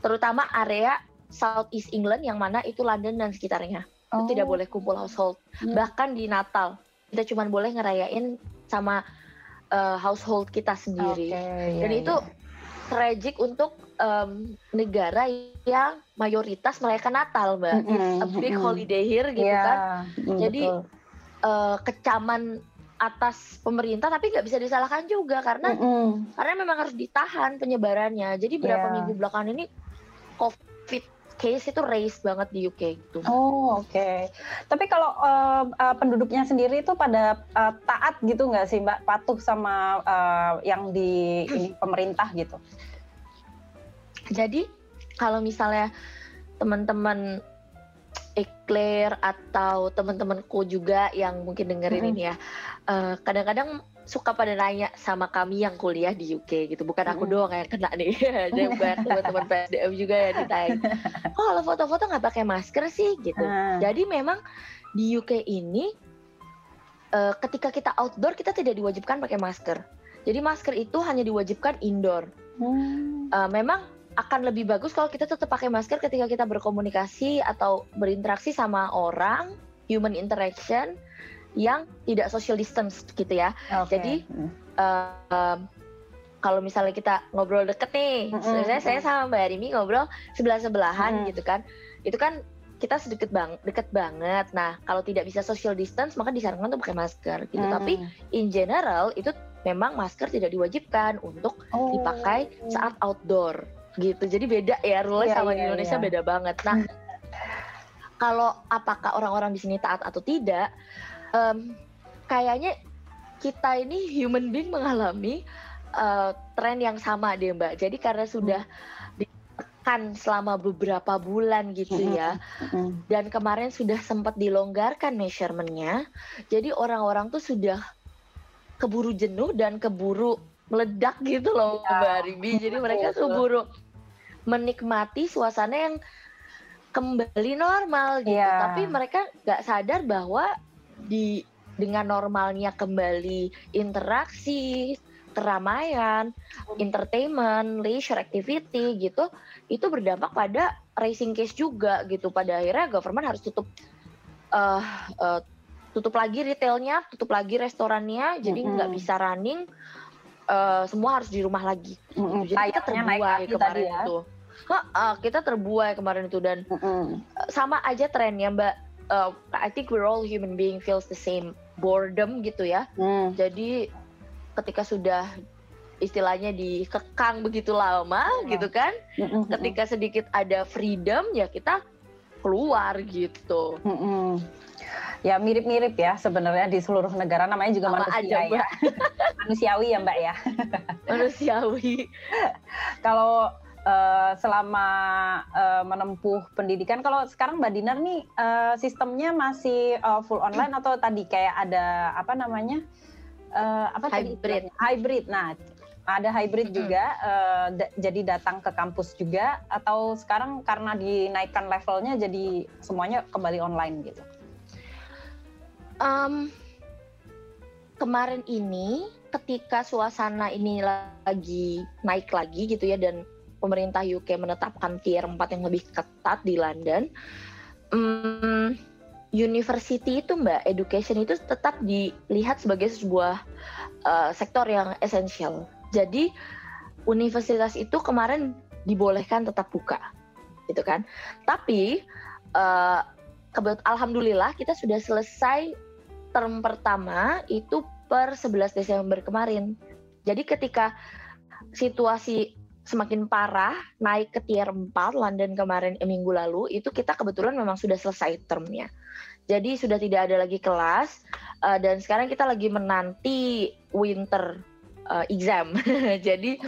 Terutama area South East England yang mana itu London dan sekitarnya. Oh. Itu tidak boleh kumpul household. Hmm. Bahkan di Natal kita cuma boleh ngerayain sama uh, household kita sendiri. Okay, dan yeah, itu yeah. tragic untuk um, negara yang mayoritas merayakan Natal, Mbak. Mm -hmm. A big holiday here gitu yeah, kan. Mm, Jadi uh, kecaman atas pemerintah tapi nggak bisa disalahkan juga karena mm -hmm. karena memang harus ditahan penyebarannya jadi berapa yeah. minggu belakangan ini covid case itu raise banget di UK gitu. Oh oke. Okay. Tapi kalau uh, uh, penduduknya sendiri itu pada uh, taat gitu nggak sih mbak patuh sama uh, yang di ini pemerintah gitu? Jadi kalau misalnya teman-teman Eclair atau teman-temanku juga yang mungkin dengerin mm -hmm. ini ya, kadang kadang-kadang suka pada nanya sama kami yang kuliah di UK gitu, bukan aku mm -hmm. doang yang kena nih, ada banyak teman-teman PSDM juga yang ditanya, oh kalau foto-foto nggak pakai masker sih gitu. Mm. Jadi memang di UK ini uh, ketika kita outdoor kita tidak diwajibkan pakai masker. Jadi masker itu hanya diwajibkan indoor. Hmm. Uh, memang akan lebih bagus kalau kita tetap pakai masker ketika kita berkomunikasi atau berinteraksi sama orang, human interaction yang tidak social distance gitu ya. Okay. Jadi uh, um, kalau misalnya kita ngobrol deket nih, mm -hmm. saya sama Mbak Rimi ngobrol sebelah sebelahan mm. gitu kan, itu kan kita sedekat bang, deket banget. Nah kalau tidak bisa social distance maka disarankan untuk pakai masker gitu. Mm. Tapi in general itu memang masker tidak diwajibkan untuk oh. dipakai saat outdoor gitu. Jadi beda ya rule yeah, sama yeah, di Indonesia yeah. beda banget. Nah, kalau apakah orang-orang di sini taat atau tidak, um, kayaknya kita ini human being mengalami uh, tren yang sama deh Mbak. Jadi karena sudah ditekan selama beberapa bulan gitu hmm, ya, hmm. dan kemarin sudah sempat dilonggarkan measurementnya, jadi orang-orang tuh sudah keburu jenuh dan keburu meledak gitu loh ya. Mbak Ribi. Jadi mereka keburu menikmati suasana yang kembali normal gitu. Yeah. Tapi mereka nggak sadar bahwa di dengan normalnya kembali interaksi, keramaian, entertainment, leisure activity gitu, itu berdampak pada racing case juga gitu. Pada akhirnya government harus tutup uh, uh, tutup lagi retailnya, tutup lagi restorannya, jadi nggak mm -hmm. bisa running uh, semua harus di rumah lagi. Mm-hmm. Jadi kita terbuai kemarin ya. itu. Ha, uh, kita terbuai kemarin itu dan mm-hmm. sama aja trennya Mbak. Uh, I think we're all human being feels the same boredom gitu ya. Mm. Jadi ketika sudah istilahnya dikekang begitu lama oh. gitu kan mm-hmm. ketika sedikit ada freedom ya kita keluar gitu mm-hmm. Ya mirip-mirip ya sebenarnya di seluruh negara. Namanya juga Sama manusia aja, ya manusiawi ya mbak ya. Manusiawi. Kalau uh, selama uh, menempuh pendidikan kalau sekarang mbak Dinar nih uh, sistemnya masih uh, full online atau tadi kayak ada apa namanya uh, apa hybrid. tadi? hybrid. Nah ada hybrid juga, uh, jadi datang ke kampus juga, atau sekarang karena dinaikkan levelnya jadi semuanya kembali online gitu? Um, kemarin ini ketika suasana ini lagi naik lagi gitu ya dan pemerintah UK menetapkan tier 4 yang lebih ketat di London, um, university itu mbak education itu tetap dilihat sebagai sebuah uh, sektor yang esensial jadi universitas itu kemarin dibolehkan tetap buka, gitu kan. Tapi uh, alhamdulillah kita sudah selesai term pertama itu per 11 Desember kemarin. Jadi ketika situasi semakin parah naik ke tier 4 London kemarin eh, minggu lalu itu kita kebetulan memang sudah selesai termnya. Jadi sudah tidak ada lagi kelas uh, dan sekarang kita lagi menanti winter uh, exam. jadi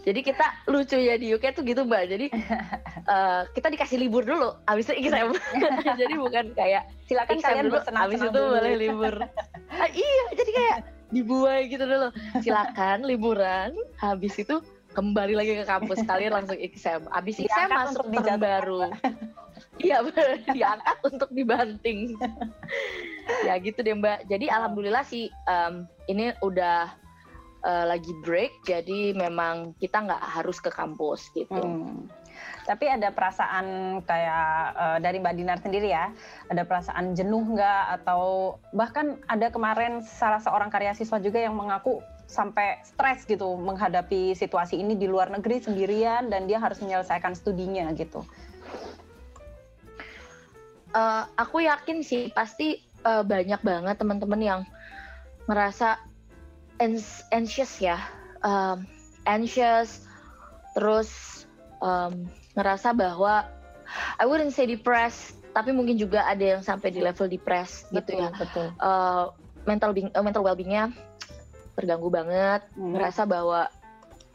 jadi kita lucu ya di UK tuh gitu mbak. Jadi uh, kita dikasih libur dulu, abis itu exam. jadi bukan kayak silakan kalian dulu, abis itu dulu. boleh libur. ah, iya, jadi kayak dibuai gitu dulu. Silakan liburan, habis itu kembali lagi ke kampus kalian langsung exam. Abis exam masuk term baru. Iya diangkat untuk dibanting. ya gitu deh mbak. Jadi alhamdulillah sih um, ini udah uh, lagi break, jadi memang kita nggak harus ke kampus gitu. Hmm. Tapi ada perasaan kayak uh, dari Mbak Dinar sendiri ya, ada perasaan jenuh nggak atau bahkan ada kemarin salah seorang karya siswa juga yang mengaku sampai stres gitu menghadapi situasi ini di luar negeri sendirian dan dia harus menyelesaikan studinya gitu. Uh, aku yakin sih pasti uh, banyak banget teman-teman yang merasa anxious ya um, anxious terus um, ngerasa bahwa I wouldn't say depressed tapi mungkin juga ada yang sampai di level depressed gitu ya betul. Uh, mental being, uh, mental well-beingnya terganggu banget hmm. ngerasa bahwa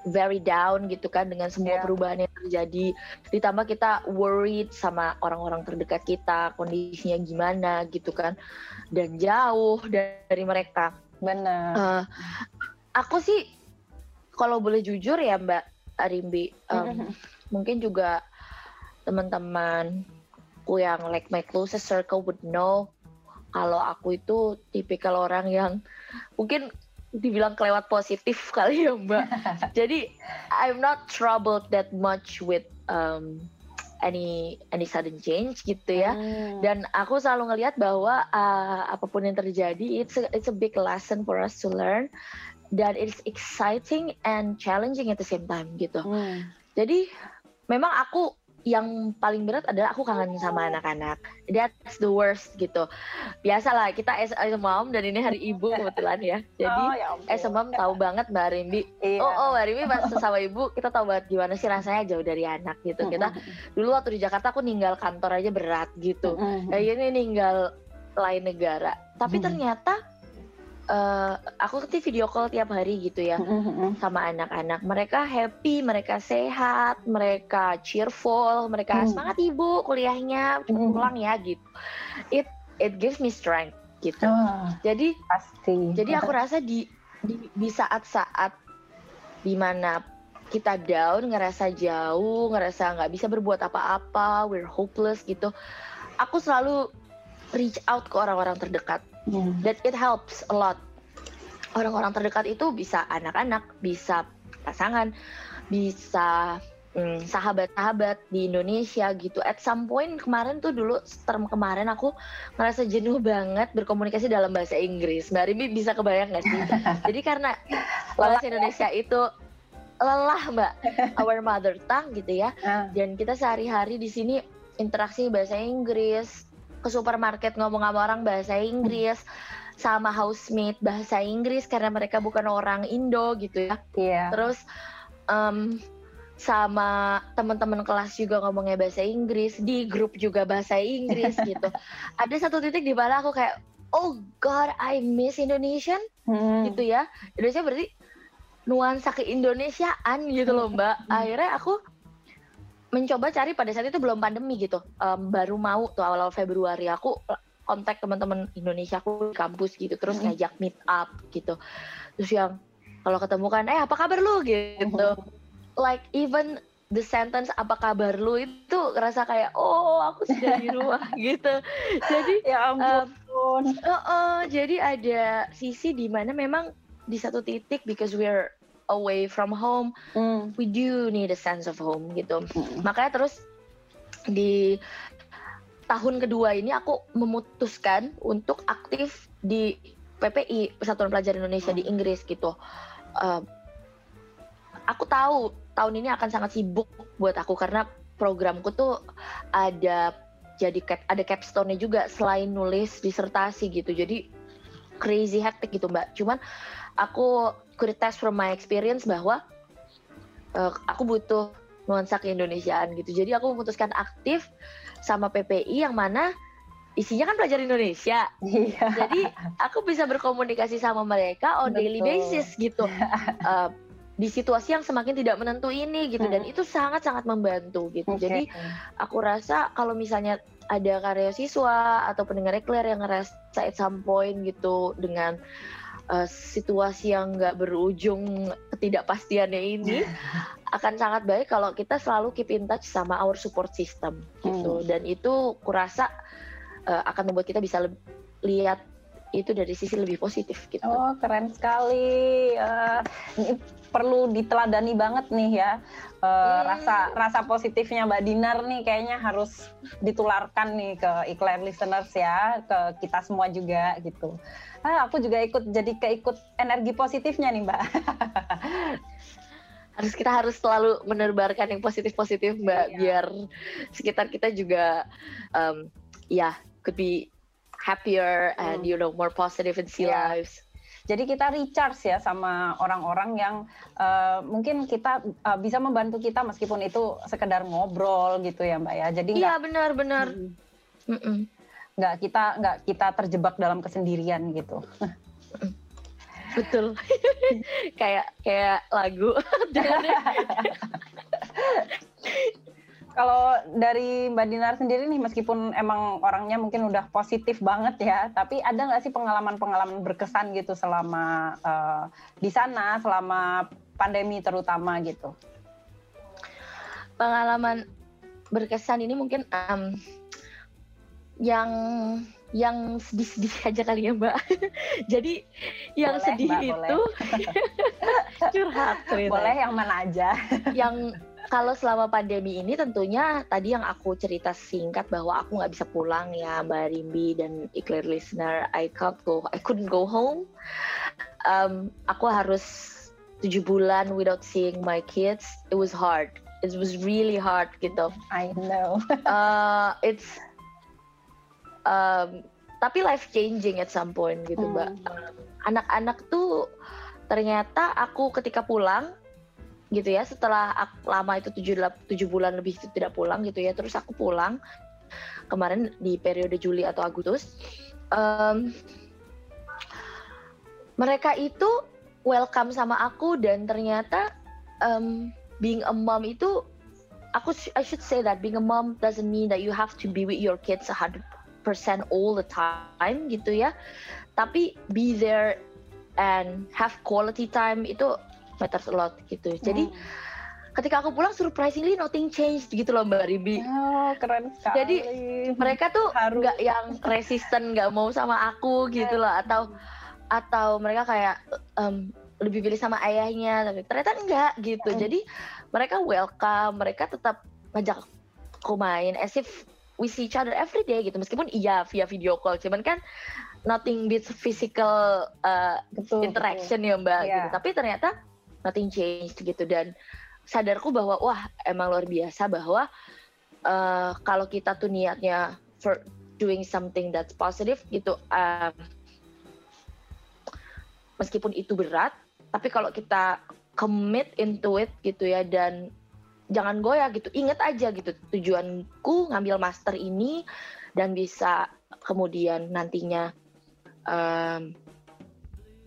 very down gitu kan dengan semua yeah. perubahan yang terjadi ditambah kita worried sama orang-orang terdekat kita kondisinya gimana gitu kan dan jauh dari mereka Benar. Uh, aku sih kalau boleh jujur ya Mbak Arimbi, um, mungkin juga teman-temanku yang like my closest circle would know kalau aku itu tipikal orang yang mungkin dibilang kelewat positif kali ya Mbak. Jadi I'm not troubled that much with um, any any sudden change gitu ya. Hmm. Dan aku selalu ngelihat bahwa uh, apa pun yang terjadi it's a, it's a big lesson for us to learn dan it's exciting and challenging at the same time gitu. Hmm. Jadi memang aku yang paling berat adalah aku kangen sama anak-anak. That's the worst gitu. Biasalah kita as, a mom dan ini hari ibu kebetulan ya. Jadi oh, ya as a mom tahu banget Mbak Rimbi. Iya. Oh, oh Mbak Rimbi pas sama ibu kita tahu banget gimana sih rasanya jauh dari anak gitu. Kita dulu waktu di Jakarta aku ninggal kantor aja berat gitu. Kayak ini ninggal lain negara. Tapi ternyata uh, aku ke video call tiap hari gitu ya mm-hmm. sama anak-anak. Mereka happy, mereka sehat, mereka cheerful, mereka mm. semangat ibu kuliahnya mm. pulang ya gitu. It it gives me strength gitu. Oh, jadi pasti. Jadi aku rasa di di, di saat-saat di mana kita down, ngerasa jauh, ngerasa nggak bisa berbuat apa-apa, we're hopeless gitu. Aku selalu reach out ke orang-orang terdekat yeah. that it helps a lot orang-orang terdekat itu bisa anak-anak bisa pasangan bisa hmm, sahabat-sahabat di Indonesia gitu. At some point kemarin tuh dulu term kemarin aku merasa jenuh banget berkomunikasi dalam bahasa Inggris. Mbak Rimi bisa kebayang gak sih? Jadi karena bahasa Indonesia itu lelah mbak our mother tongue gitu ya Ah. dan kita sehari-hari di sini interaksi bahasa Inggris ke supermarket ngomong sama orang bahasa Inggris sama housemate bahasa Inggris karena mereka bukan orang Indo gitu ya. Iya. terus em, sama teman-teman kelas juga ngomongnya bahasa Inggris di grup juga bahasa Inggris gitu. Ada satu titik di mana aku kayak oh god I miss Indonesian Hmm. gitu ya. Indonesia berarti nuansa keindonesiaan gitu loh mbak. Akhirnya aku mencoba cari pada saat itu belum pandemi gitu. Em, baru mau tuh awal-awal Februari. Aku kontak teman-teman Indonesia aku di kampus gitu terus Mm. ngajak meet up gitu. Terus yang kalau ketemu kan eh apa kabar lu? Gitu. Like even the sentence apa kabar lu? itu ngerasa kayak oh aku sudah di rumah gitu. Jadi Ya ampun. Uh, uh, jadi ada sisi di mana memang di satu titik because we're away from home, Hmm. we do need a sense of home gitu. Hmm. Makanya terus di tahun kedua ini aku memutuskan untuk aktif di PPI Persatuan Pelajar Indonesia di Inggris gitu. Uh, aku tahu tahun ini akan sangat sibuk buat aku karena programku tuh ada jadi cap, ada capstone-nya juga selain nulis disertasi gitu. Jadi crazy hectic gitu mbak. Cuman aku could test from my experience bahwa uh, aku butuh nuansa keindonesiaan gitu. Jadi aku memutuskan aktif sama PPI yang mana isinya kan pelajar Indonesia. Iya. Jadi aku bisa berkomunikasi sama mereka on daily Betul. basis gitu. Uh, di situasi yang semakin tidak menentu ini gitu dan Hmm. itu sangat-sangat membantu gitu. Oke. Jadi aku rasa kalau misalnya ada karya siswa atau pendengar Eclair yang ngerasa at some point gitu dengan uh, situasi yang nggak berujung ketidakpastiannya ini akan sangat baik kalau kita selalu keep in touch sama our support system gitu dan itu kurasa uh, akan membuat kita bisa lihat itu dari sisi lebih positif gitu. Oh, keren sekali. Ini perlu diteladani banget nih ya. Eh, Hmm. Rasa rasa positifnya Mbak Dinar nih kayaknya harus ditularkan nih ke Eclair listeners ya, ke kita semua juga gitu. Ah, aku juga ikut jadi keikut energi positifnya nih Mbak. harus kita harus selalu menebarkan yang positif-positif mbak Iya. biar sekitar kita juga um, ya could be happier and Hmm. you know more positive and see Iya. lives Jadi kita recharge ya sama orang-orang yang eh, mungkin kita eh, bisa membantu kita meskipun itu sekedar ngobrol gitu ya Mbak ya. Jadi iya benar-benar Hmm. Nggak kita nggak kita terjebak dalam kesendirian gitu. betul kayak kayak lagu Kalau dari Mbak Dinar sendiri nih, meskipun emang orangnya mungkin udah positif banget ya, tapi ada nggak sih pengalaman-pengalaman berkesan gitu selama eh, di sana, selama pandemi terutama gitu? pengalaman berkesan ini mungkin um, yang yang sedih-sedih aja kali ya mbak jadi yang Boleh, sedih Mbak, itu curhat. Boleh yang mana aja? yang kalau selama pandemi ini tentunya tadi yang aku cerita singkat bahwa aku nggak bisa pulang ya Mbak Rimbi dan Eclair listener I can't go I couldn't go home. Um, aku harus tujuh bulan without seeing my kids. It was hard. It was really hard gitu. I know. uh, it's um, tapi life changing at some point gitu mbak. Hmm. anak-anak tuh ternyata aku ketika pulang gitu ya setelah aku, lama itu tujuh, tujuh bulan lebih itu tidak pulang gitu ya terus aku pulang kemarin di periode Juli atau Agustus em, mereka itu welcome sama aku dan ternyata em, being a mom itu aku I should say that being a mom doesn't mean that you have to be with your kids 100% all the time gitu ya. Tapi be there and have quality time itu matters a lot gitu jadi Hmm. ketika aku pulang surprisingly nothing changed gitu loh mbak Ribi Oh, keren sekali. Jadi, mereka tuh nggak yang resisten nggak mau sama aku gitu loh atau atau mereka kayak em, lebih pilih sama ayahnya tapi ternyata enggak gitu Hmm. jadi mereka welcome mereka tetap ngajak aku main as if we see each other every day gitu meskipun iya via video call cuman kan nothing beats physical uh, betul, interaction betul. ya mbak yeah. gitu tapi ternyata nothing changed gitu. Dan sadarku bahwa wah emang luar biasa bahwa uh, kalau kita tuh niatnya for doing something that's positive gitu uh, meskipun itu berat tapi kalau kita commit into it gitu ya dan jangan goyah gitu inget aja gitu tujuanku ngambil master ini dan bisa kemudian nantinya um,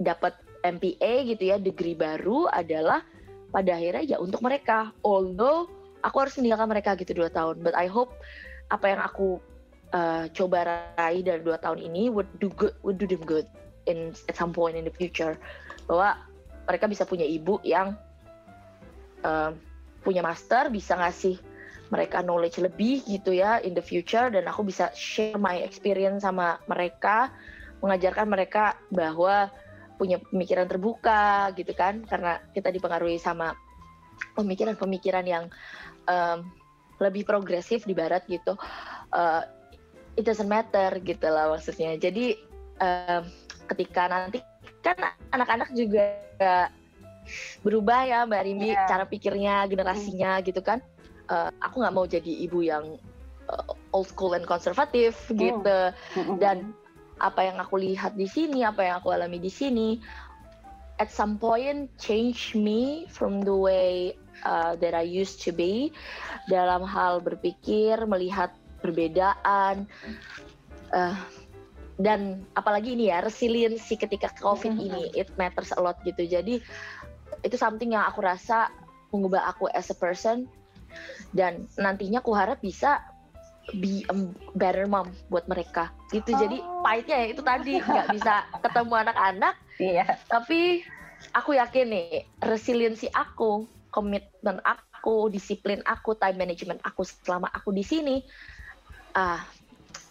dapat MPA gitu ya degree baru adalah pada akhirnya ya untuk mereka. Although aku harus meninggalkan mereka gitu dua tahun. But I hope apa yang aku uh, coba raih dari dua tahun ini would do good would do them good in at some point in the future. Bahwa mereka bisa punya ibu yang uh, punya master bisa ngasih mereka knowledge lebih gitu ya in the future. Dan aku bisa share my experience sama mereka mengajarkan mereka bahwa punya pemikiran terbuka gitu kan karena kita dipengaruhi sama pemikiran-pemikiran yang um, lebih progresif di barat gitu uh, it doesn't matter gitu lah maksudnya jadi um, ketika nanti kan anak-anak juga berubah ya Mbak Rimbi yeah. cara pikirnya generasinya mm. gitu kan uh, aku nggak mau jadi ibu yang uh, old school and konservatif mm. gitu mm. dan apa yang aku lihat di sini apa yang aku alami di sini at some point change me from the way uh, that I used to be. Dalam hal berpikir melihat perbedaan uh, dan apalagi ini ya resiliensi ketika covid mm -hmm. ini it matters a lot gitu. Jadi itu something yang aku rasa mengubah aku as a person. Dan nantinya aku harap bisa be a better mom buat mereka gitu oh. jadi pahitnya ya itu tadi nggak bisa ketemu anak-anak iya tapi aku yakin nih resiliensi aku komitmen aku disiplin aku time management aku selama aku di sini ah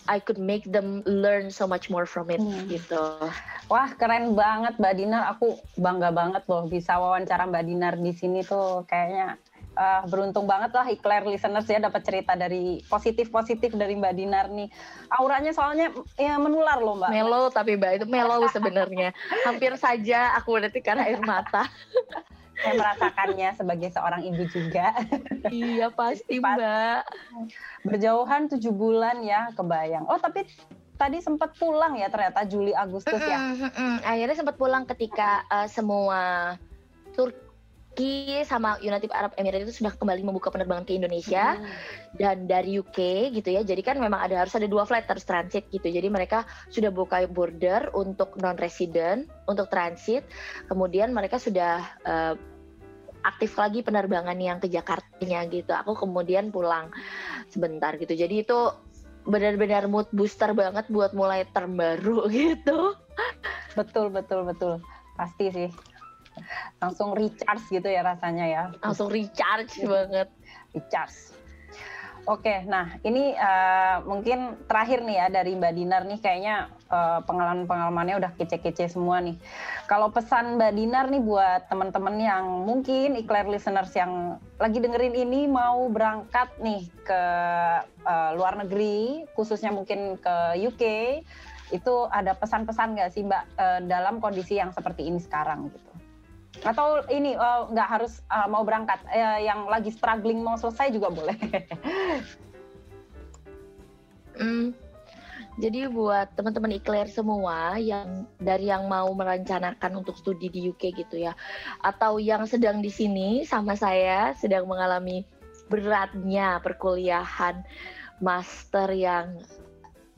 I could make them learn so much more from it hmm. gitu. Wah keren banget Mbak Dinar, aku bangga banget loh bisa wawancara Mbak Dinar di sini tuh kayaknya uh, beruntung banget lah Eclair listeners ya dapat cerita dari positif-positif dari Mbak Dinar nih. Auranya soalnya ya menular loh Mbak. Melo tapi Mbak itu melo sebenarnya. Hampir saja aku berarti karena air mata. saya merasakannya sebagai seorang ibu juga. Iya pasti Mbak. Berjauhan tujuh bulan ya kebayang. Oh tapi tadi sempat pulang ya ternyata Juli Agustus ya. Mm -mm, Akhirnya sempat pulang ketika uh, semua Turki sama United Arab Emirates itu sudah kembali membuka penerbangan ke Indonesia hmm. dan dari UK gitu ya. Jadi kan memang ada harus ada dua flight terus transit gitu. Jadi mereka sudah buka border untuk non resident, untuk transit. Kemudian mereka sudah uh, aktif lagi penerbangan yang ke Jakarta-nya gitu. Aku kemudian pulang sebentar gitu. Jadi itu benar-benar mood booster banget buat mulai term baru gitu. Betul betul betul. Pasti sih langsung recharge gitu ya rasanya ya langsung recharge banget recharge Oke, nah ini uh, mungkin terakhir nih ya dari Mbak Dinar nih kayaknya uh, pengalaman-pengalamannya udah kece-kece semua nih. Kalau pesan Mbak Dinar nih buat teman-teman yang mungkin Eclair listeners yang lagi dengerin ini mau berangkat nih ke uh, luar negeri, khususnya mungkin ke UK, itu ada pesan-pesan nggak sih Mbak uh, dalam kondisi yang seperti ini sekarang gitu? Atau ini uh, nggak harus uh, mau berangkat uh, yang lagi struggling mau selesai juga boleh. Hmm, jadi buat teman-teman iklir semua yang dari yang mau merencanakan untuk studi di UK gitu ya atau yang sedang di sini sama saya sedang mengalami beratnya perkuliahan master yang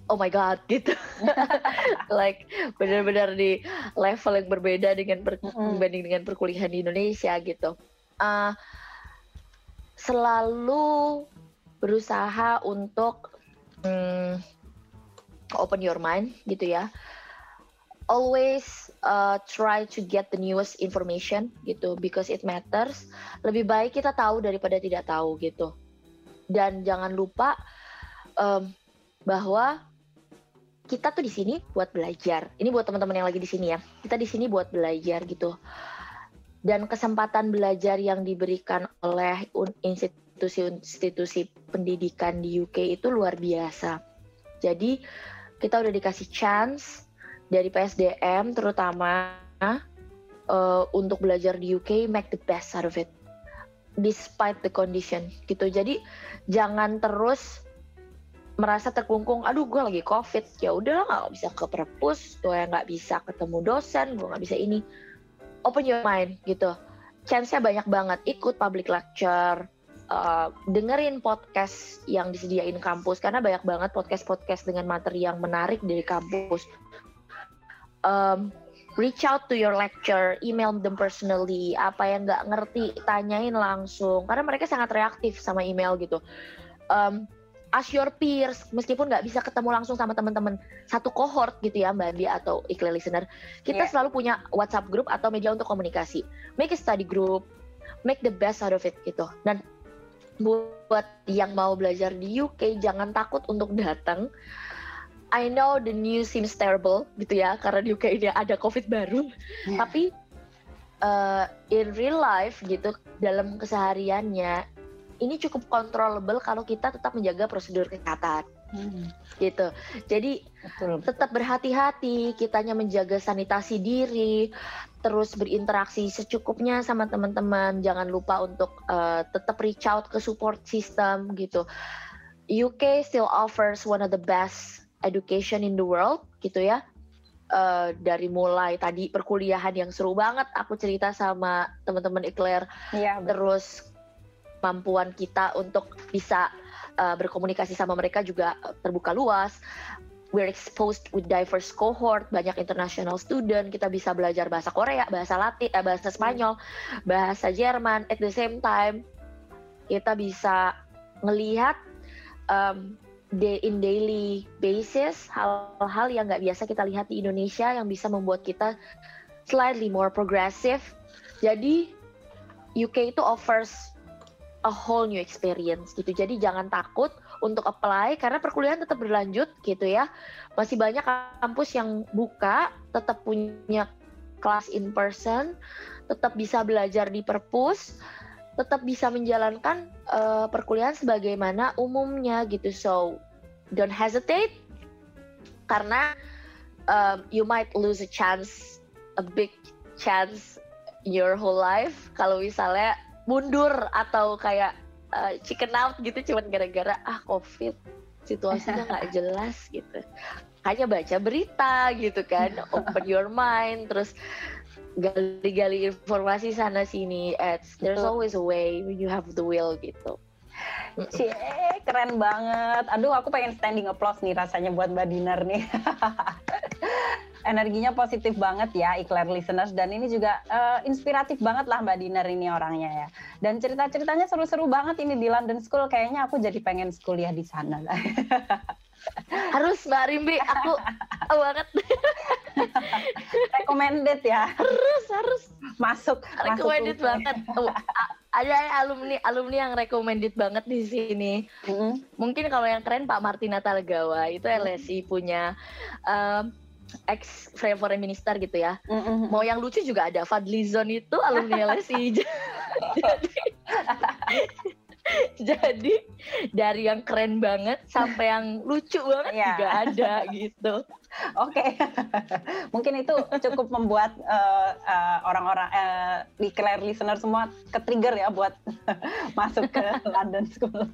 oh my god gitu. Like benar-benar di level yang berbeda dengan per, mm. dibanding dengan perkuliahan di Indonesia gitu. Uh, selalu berusaha untuk um, open your mind gitu ya. Always uh, try to get the newest information gitu because it matters. Lebih baik kita tahu daripada tidak tahu gitu. Dan jangan lupa um, bahwa kita tuh di sini buat belajar. Ini buat teman-teman yang lagi di sini ya. Kita di sini buat belajar gitu. Dan kesempatan belajar yang diberikan oleh institusi institusi-institusi pendidikan di UK itu luar biasa. Jadi kita udah dikasih chance dari PSDM terutama uh, untuk belajar di UK make the best out of it despite the condition gitu. Jadi jangan terus merasa terkungkung, aduh gue lagi covid, ya udahlah nggak bisa ke perpus, gue nggak bisa ketemu dosen, gue nggak bisa ini. Open your mind gitu. Chance-nya banyak banget. Ikut public lecture, uh, dengerin podcast yang disediain kampus karena banyak banget podcast-podcast dengan materi yang menarik dari kampus. Um, reach out to your lecturer, email them personally. Apa yang nggak ngerti, tanyain langsung. Karena mereka sangat reaktif sama email gitu. Um, ask your peers, meskipun nggak bisa ketemu langsung sama teman-teman satu cohort gitu ya Mbak Andi atau iklan listener, kita yeah. selalu punya WhatsApp group atau media untuk komunikasi. Make a study group, make the best out of it gitu. Dan buat yang mau belajar di UK jangan takut untuk datang. I know the news seems terrible gitu ya karena di UK ini ada COVID baru, yeah. tapi uh, in real life gitu dalam kesehariannya ini cukup controllable kalau kita tetap menjaga prosedur kesehatan. Hmm. gitu jadi betul, betul. tetap berhati-hati kitanya menjaga sanitasi diri terus berinteraksi secukupnya sama teman-teman jangan lupa untuk uh, tetap reach out ke support system gitu UK still offers one of the best education in the world gitu ya uh, dari mulai tadi perkuliahan yang seru banget aku cerita sama teman-teman Eclair ya, terus kemampuan kita untuk bisa uh, berkomunikasi sama mereka juga terbuka luas. We're exposed with diverse cohort, banyak international student, kita bisa belajar bahasa Korea, bahasa Latin, eh, bahasa Spanyol, bahasa Jerman. At the same time, kita bisa ngelihat um, day in daily basis hal-hal yang nggak biasa kita lihat di Indonesia yang bisa membuat kita slightly more progressive. Jadi UK itu offers a whole new experience gitu. Jadi jangan takut untuk apply karena perkuliahan tetap berlanjut gitu ya. Masih banyak kampus yang buka, tetap punya kelas in person, tetap bisa belajar di perpus, tetap bisa menjalankan uh, perkuliahan sebagaimana umumnya gitu. So don't hesitate karena um, you might lose a chance, a big chance in your whole life kalau misalnya mundur atau kayak uh, chicken out gitu cuman gara-gara ah covid situasinya nggak jelas gitu hanya baca berita gitu kan open your mind terus gali-gali informasi sana sini It's, there's always a way when you have the will gitu Cie, keren banget. Aduh, aku pengen standing applause nih rasanya buat Mbak Dinar nih. Energinya positif banget ya Iklar listeners dan ini juga uh, inspiratif banget lah Mbak Dinar ini orangnya ya. Dan cerita-ceritanya seru-seru banget ini di London School kayaknya aku jadi pengen kuliah di sana lah. Harus Mbak Rimbi, aku banget. Recommended ya. Harus, harus. Masuk. Recommended masuk banget. ada alumni alumni yang recommended banget di sini. Mm-hmm. Mungkin kalau yang keren Pak Martina Talgawa itu LSI punya um, ex foreign minister gitu ya. Mm-hmm. Mau yang lucu juga ada Fadlizon itu alumni LSI. jadi, jadi dari yang keren banget sampai yang lucu banget yeah. juga ada gitu. Oke, okay. mungkin itu cukup membuat uh, uh, orang-orang uh, di Claire listener semua ke trigger ya buat masuk ke London School.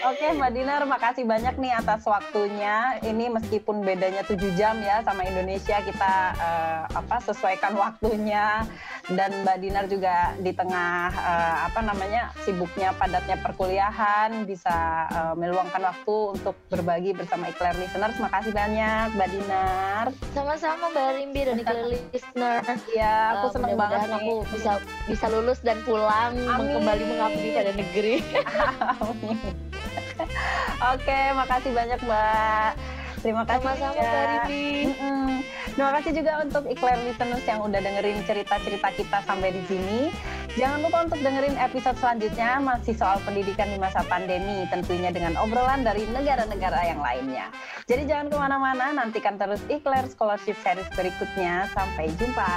Oke okay, Mbak Dinar, makasih banyak nih atas waktunya. Ini meskipun bedanya 7 jam ya sama Indonesia, kita uh, apa sesuaikan waktunya. Dan Mbak Dinar juga di tengah uh, apa namanya sibuknya padatnya perkuliahan bisa uh, meluangkan waktu untuk berbagi bersama Eclair Listeners. Makasih banyak Mbak Dinar. Sama-sama Mbak Rimbi dan Eclair Listener. Ya, aku uh, senang banget nih. aku bisa bisa lulus dan pulang Amin. kembali mengabdi pada negeri. Oke, makasih banyak Mbak. Terima kasih Sama-sama Mbak Riri. Terima kasih juga untuk iklan listeners yang udah dengerin cerita-cerita kita sampai di sini. Jangan lupa untuk dengerin episode selanjutnya masih soal pendidikan di masa pandemi, tentunya dengan obrolan dari negara-negara yang lainnya. Jadi jangan ke mana-mana, nantikan terus iklan scholarship series berikutnya. Sampai jumpa.